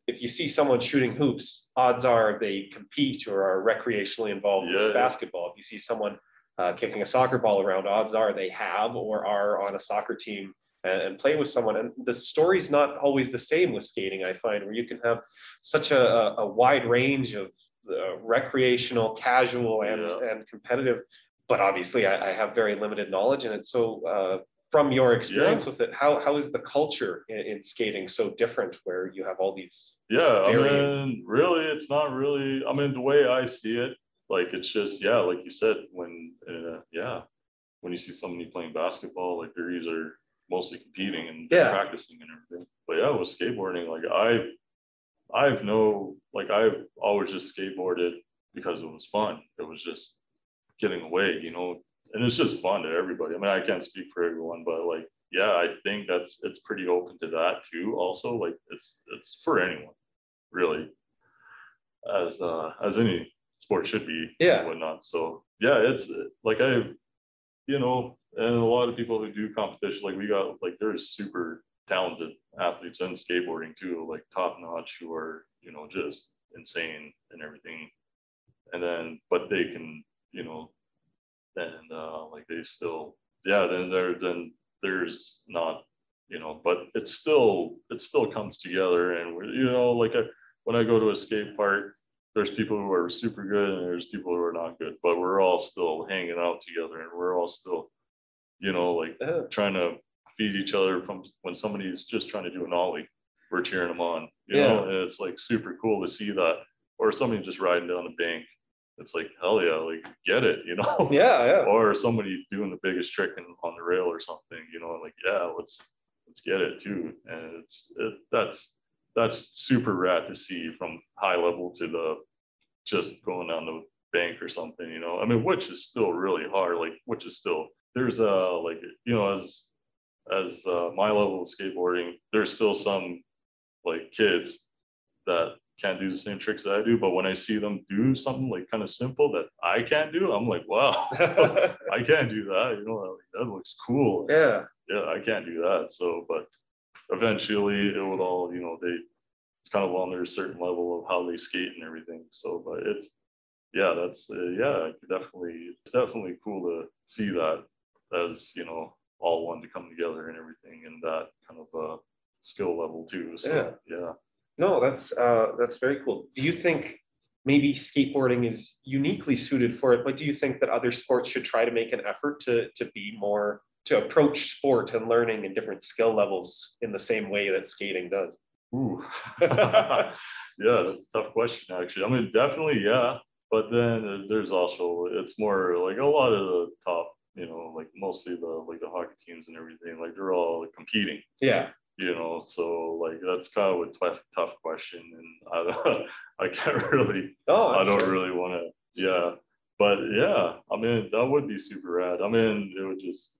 if you see someone shooting hoops odds are they compete or are recreationally involved Yeah, with basketball if you see someone uh, kicking a soccer ball around odds are they have or are on a soccer team and, and play with someone. And the story's not always the same with skating, I find, where you can have such a, a, wide range of uh, recreational, casual, and, Yeah. and competitive. But obviously, I, I have very limited knowledge and it's So, uh, from your experience with it, how, how is the culture in, in skating so different where you have all these? Yeah, I mean, really, it's not really. I mean, the way I see it, like it's just yeah, like you said, when uh, yeah, when you see somebody playing basketball, like they're mostly competing and Yeah. practicing and everything. But yeah, with skateboarding, like I, I've no like I've always just skateboarded because it was fun. It was just getting away, you know, and it's just fun to everybody. I mean, I can't speak for everyone, but like yeah, I think that's it's pretty open to that too. Also, like it's it's for anyone, really, as uh as any sport should be. Yeah. Whatnot. So yeah, it's like I, you know, and a lot of people who do competition, like we got like there's super talented athletes in skateboarding too, like top notch, who are you know just insane and everything. And then, but they can, you know, then uh, like they still, yeah, then there, then there's not, you know, but it's still, it still comes together. And we're, you know, like I, when I go to a skate park, there's people who are super good and there's people who are not good, but we're all still hanging out together and we're all still, you know, like trying to feed each other from when somebody's just trying to do an ollie, we're cheering them on, you Yeah. know, and it's like super cool to see that. Or somebody just riding down the bank. It's like, hell yeah, like get it, you know? yeah, yeah. Or somebody doing the biggest trick in, on the rail or something, you know, like, yeah, let's let's get it too. And it's it, that's that's super rad to see from high level to the just going down the bank or something, you know. I mean, which is still really hard, like which is still there's a like you know as as uh, my level of skateboarding, there's still some like kids that can't do the same tricks that I do. But when I see them do something like kind of simple that I can't do, I'm like, wow, I can't do that. You know, like, that looks cool. yeah. Yeah, I can't do that. So, but eventually it would all, you know, they, it's kind of on their certain level of how they skate and everything. So, but it's, yeah, that's, uh, yeah, definitely, it's definitely cool to see that as, you know, all one to come together and everything and that kind of uh, skill level too. So, yeah. No, that's uh, that's very cool. Do you think maybe skateboarding is uniquely suited for it, but do you think that other sports should try to make an effort to to be more to approach sport and learning and different skill levels in the same way that skating does? Ooh. yeah, that's a tough question, actually. I mean, definitely, yeah. But then there's also, it's more like a lot of the top, you know, like mostly the like the hockey teams and everything, like they're all competing, Yeah, you know. So like that's kind of a tough, tough question, and I don't, I can't really, no, I don't fair. really want to, yeah. But yeah, I mean, that would be super rad. I mean, it would just,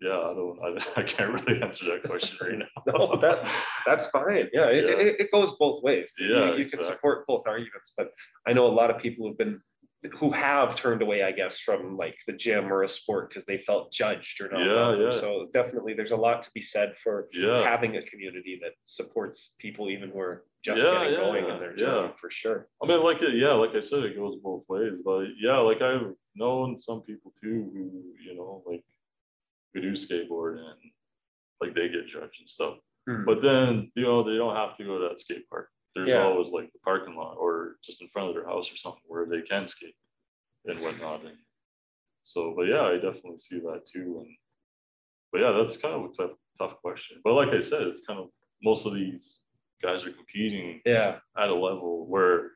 yeah, I don't, I, I can't really answer that question right now. No, that that's fine. Yeah, it, Yeah. It, it goes both ways. You- Yeah, you, can exactly. support both arguments, but I know a lot of people who've been who have turned away, I guess, from like the gym or a sport because they felt judged or not. Yeah, yeah. So definitely, there's a lot to be said for yeah. having a community that supports people even who are just Yeah, getting yeah, going in their journey yeah. for sure. I mean, like, it- yeah, like I said, it goes both ways. But yeah, like I've known some people too who, you know, like we do skateboard and like they get judged and stuff. Hmm. But then, you know, they don't have to go to that skate park. There's Yeah. always like the parking lot or just in front of their house or something where they can skate and whatnot. And so, but yeah, I definitely see that too. And but yeah, that's kind of a tough, tough question. But like I said, it's kind of most of these guys are competing yeah, at a level where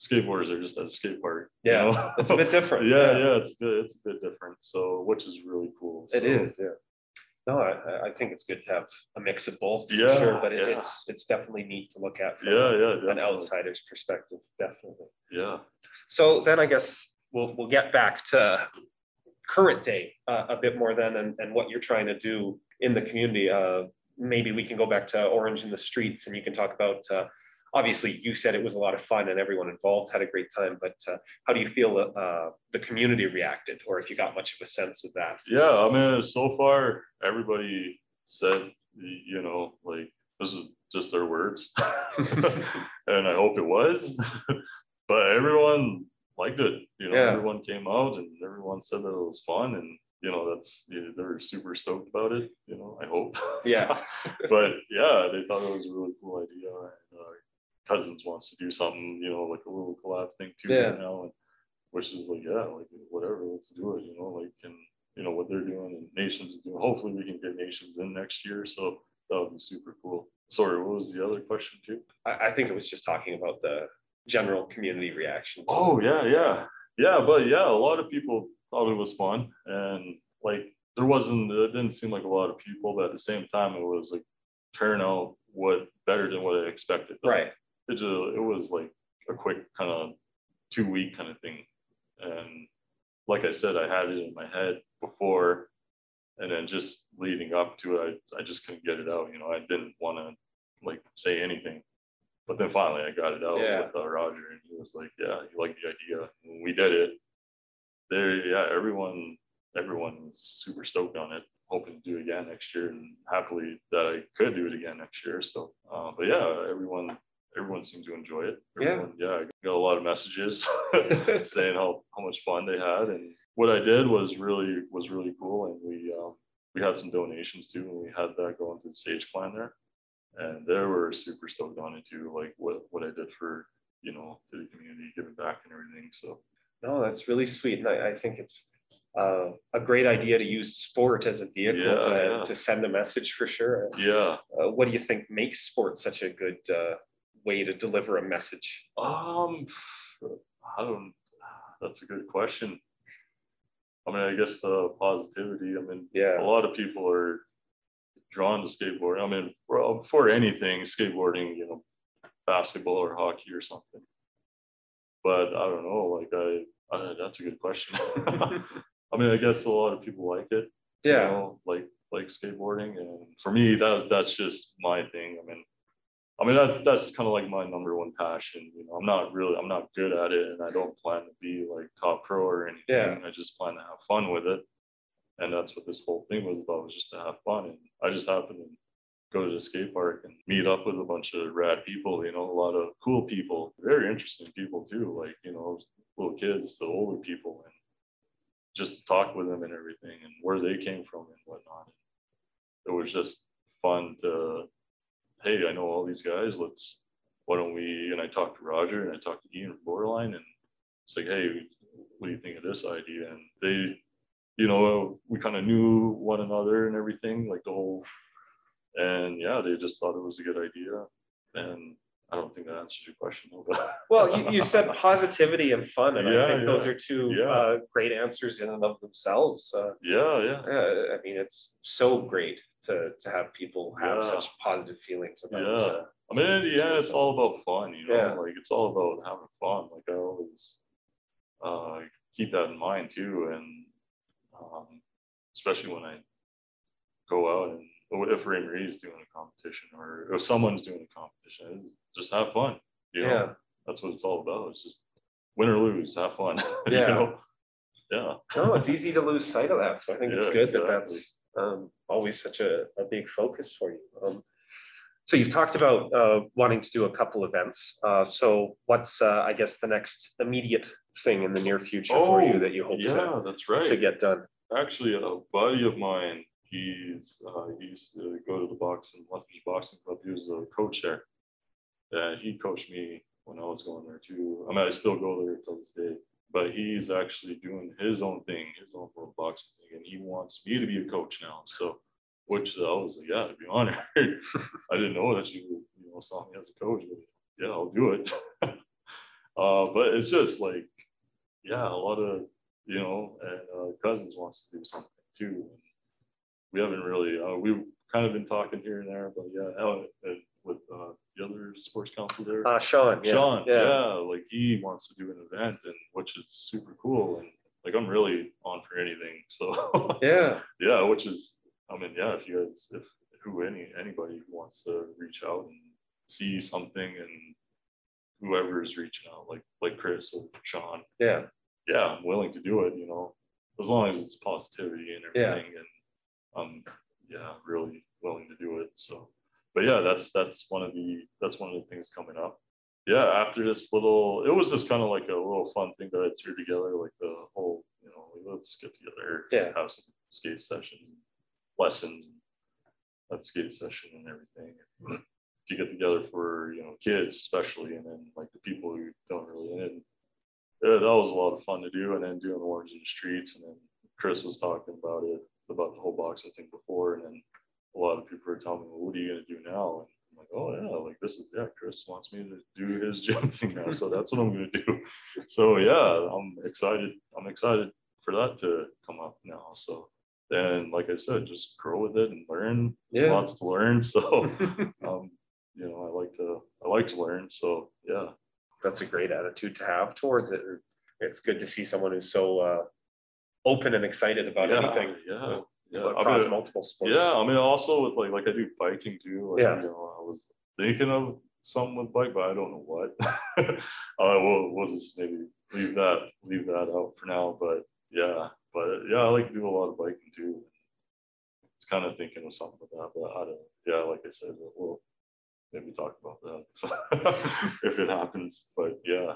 skateboarders are just at a skate park. you Yeah, know? it's a bit different. yeah, yeah, it's a bit, it's a bit different. So, which is really cool. It So, is, yeah. No, I, I think it's good to have a mix of both, for Yeah, sure, but it, yeah. it's, it's definitely neat to look at from Yeah, yeah, an outsider's perspective, definitely. Yeah. So then I guess we'll, we'll get back to current day uh, a bit more then and, and what you're trying to do in the community. Uh, maybe we can go back to Orange in the Streets and you can talk about, uh, obviously you said it was a lot of fun and everyone involved had a great time, but uh, how do you feel uh, the community reacted or if you got much of a sense of that? Yeah, I mean, so far everybody said, you know, like this is just their words, and I hope it was. but everyone liked it. You know, Yeah. everyone came out and everyone said that it was fun, and you know, that's they were super stoked about it. You know, I hope. Yeah. but yeah, they thought it was a really cool idea. Cousins wants to do something, you know, like a little collab thing too Yeah. right now, and which is like, yeah, like whatever, let's do it. You know, like and you know what they're doing and Nations is doing. Hopefully, we can get Nations in next year, so that would be super cool. Sorry, what was the other question too? I, I think it was just talking about the general community reaction. Oh yeah, yeah, yeah. But yeah, a lot of people thought it was fun, and like there wasn't, it didn't seem like a lot of people, but at the same time, it was like turnout what better than what I expected. it. Right. It just, it was like a quick kind of two week kind of thing, and like I said, I had it in my head before, and then just leading up to it, I, I just couldn't get it out. You know, I didn't want to like say anything. But then finally I got it out Yeah. with uh, Roger and he was like, yeah, he liked the idea. When we did it, there, yeah, everyone, everyone was super stoked on it, hoping to do it again next year and happily that I could do it again next year. So, uh, but yeah, everyone, everyone seemed to enjoy it. Yeah. Everyone, yeah, I got a lot of messages saying how, how much fun they had. And what I did was really, was really cool. And we, um, we had some donations too, and we had that going to the Sage Clan there and they were super stoked on it too, like what what I did for you know to the community, giving back and everything. So No, that's really sweet. And I, I think it's uh, a great idea to use sport as a vehicle Yeah, to, yeah. to send a message for sure. yeah, Uh, what do you think makes sport such a good uh, way to deliver a message? um, I don't. That's a good question. I mean, I guess the positivity. I mean, yeah, a lot of people are drawn to skateboarding. I mean, well, for anything, skateboarding, you know, basketball or hockey or something. But I don't know. Like I, I that's a good question. I mean, I guess a lot of people like it. you Yeah. know, like like skateboarding, and for me, that that's just my thing. I mean, I mean that's that's kind of like my number one passion. You know, I'm not really I'm not good at it, and I don't plan to be like top pro or anything. Yeah. I just plan to have fun with it, and that's what this whole thing was about, was just to have fun. And I just happened to go to the skate park and meet up with a bunch of rad people. You know, a lot of cool people, very interesting people too. Like you know, little kids, the older people, and just to talk with them and everything and where they came from and whatnot. It was just fun to, hey, I know all these guys. Let's, why don't we? And I talked to Roger and I talked to Ian from Borderline and it's like, hey, what do you think of this idea? And they, you know, we kind of knew one another and everything, like the whole, and yeah, they just thought it was a good idea. And I don't think that answers your question, though, but Well, you, you said positivity and fun, and I Yeah, think those are two Yeah. uh, great answers in and of themselves. Uh, yeah, yeah. uh, I mean, it's so great to, to have people have Yeah. such positive feelings about Yeah. uh, I mean, yeah, it's all about fun, you know, Yeah. like it's all about having fun. Like I always uh, keep that in mind too. And um, especially when I go out and if Ray Marie is doing a competition or if someone's doing a competition, just have fun. You know, Yeah. that's what it's all about. It's just win or lose, have fun. you Yeah. know? Yeah. No, it's easy to lose sight of that. So I think it's Yeah, good that that's um, always such a, a big focus for you. Um, so you've talked about uh, wanting to do a couple events. Uh, so what's, uh, I guess, the next immediate thing in the near future for you that you hope Oh, yeah, that's right. to, to get done? Actually, a buddy of mine he's uh, he used to go to the boxing Lethbridge Boxing Club. He was a coach there. And he coached me when I was going there too. I mean, I still go there till this day. But he's actually doing his own thing, his own little boxing thing, and he wants me to be a coach now. So, which I was like, yeah, to be honored. I didn't know that you you know saw me as a coach, but yeah, I'll do it. uh, but it's just like, yeah, a lot of you know, and uh, cousins wants to do something too. We haven't really, uh, we've kind of been talking here and there, but yeah, uh, with uh, the other sports council there, Uh, Sean, yeah. Sean, yeah. yeah. like he wants to do an event, and which is super cool. And like I'm really on for anything. So Yeah, yeah, which is, I mean, yeah, if you guys, if who any anybody who wants to reach out and see something, and whoever is reaching out, like like Chris or Sean, yeah, yeah, I'm willing to do it. You know, as long as it's positivity and Yeah. everything, and Um, I'm yeah, really willing to do it. So, but yeah, that's that's one of the that's one of the things coming up. Yeah, after this little, it was just kind of like a little fun thing that I threw together, like the whole, you know, like, let's get together, Yeah. have some skate sessions, lessons, have a skate session and everything. To get together for you know kids especially, and then like the people who don't really and yeah, that was a lot of fun to do. And then doing the orange in the streets, and then Chris was talking about it about the whole box, I think before, and then a lot of people are telling me, well, "What are you gonna do now?" And I'm like, "Oh yeah, like this is yeah, Chris wants me to do his gym thing now, so that's what I'm gonna do." So yeah, I'm excited. I'm excited for that to come up now. So then, like I said, just grow with it and learn. There's Yeah. lots to learn. So um, you know, I like to I like to learn. So yeah. that's a great attitude to have towards it. It's good to see someone who's so uh, open and excited about yeah, anything Yeah, yeah. I across mean, multiple sports. yeah, I mean, also with like like I do biking too. Like, Yeah. You know, I was thinking of something with bike, but I don't know what. uh, we'll we'll just maybe leave that leave that out for now. But yeah, but yeah, I like to do a lot of biking too. It's kind of thinking of something with that, but I don't. Yeah, like I said, we'll maybe talk about that if it happens. But yeah,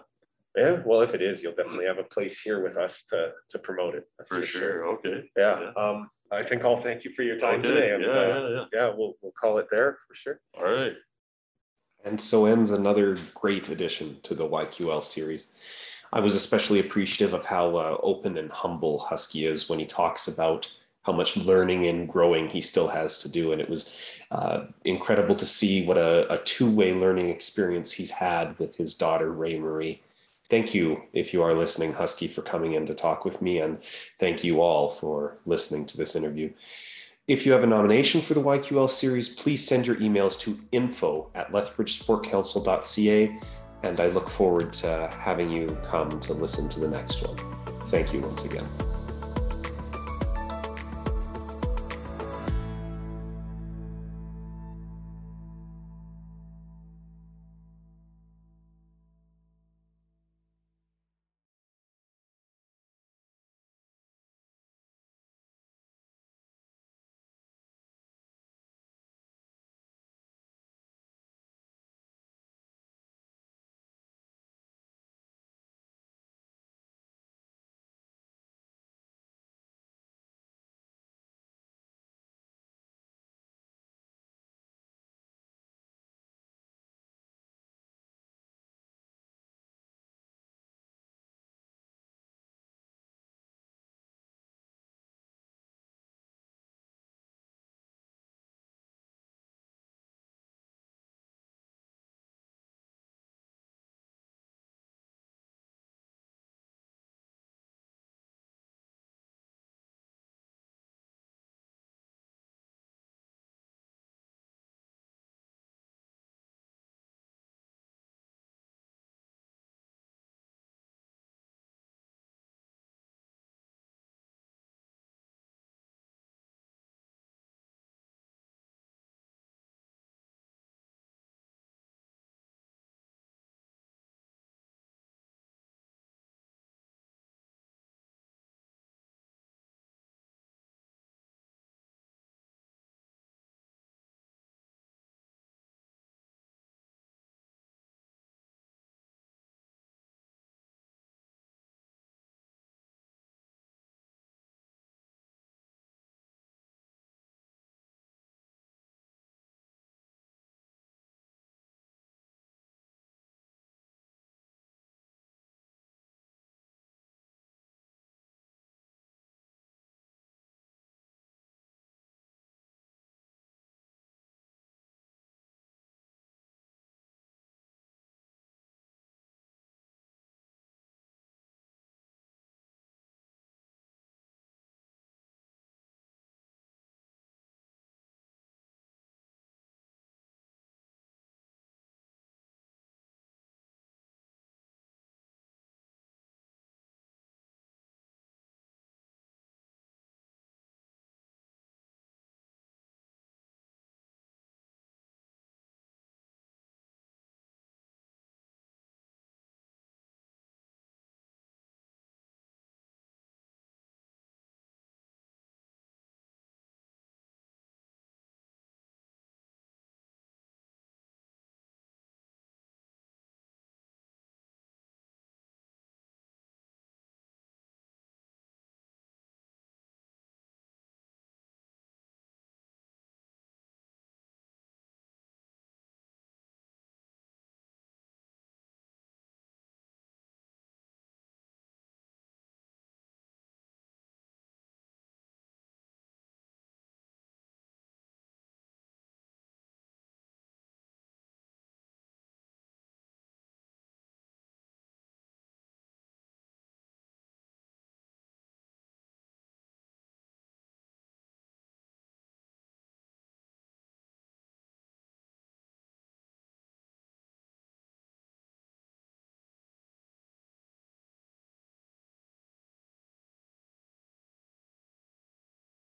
Yeah, well, if it is, you'll definitely have a place here with us to to promote it. That's for sure. Okay. Yeah. Um, I think I'll thank you for your time Okay, today. and, Yeah, uh, yeah, yeah. yeah, we'll we'll call it there for sure. All right. And so ends another great addition to the YQL series. I was especially appreciative of how uh, open and humble Husky is when he talks about how much learning and growing he still has to do. And it was uh, incredible to see what a, a two way learning experience he's had with his daughter, Ray Marie. Thank you, if you are listening, Husky, for coming in to talk with me. And thank you all for listening to this interview. If you have a nomination for the YQL series, please send your emails to info at lethbridgesportcouncil.ca, and I look forward to having you come to listen to the next one. Thank you once again.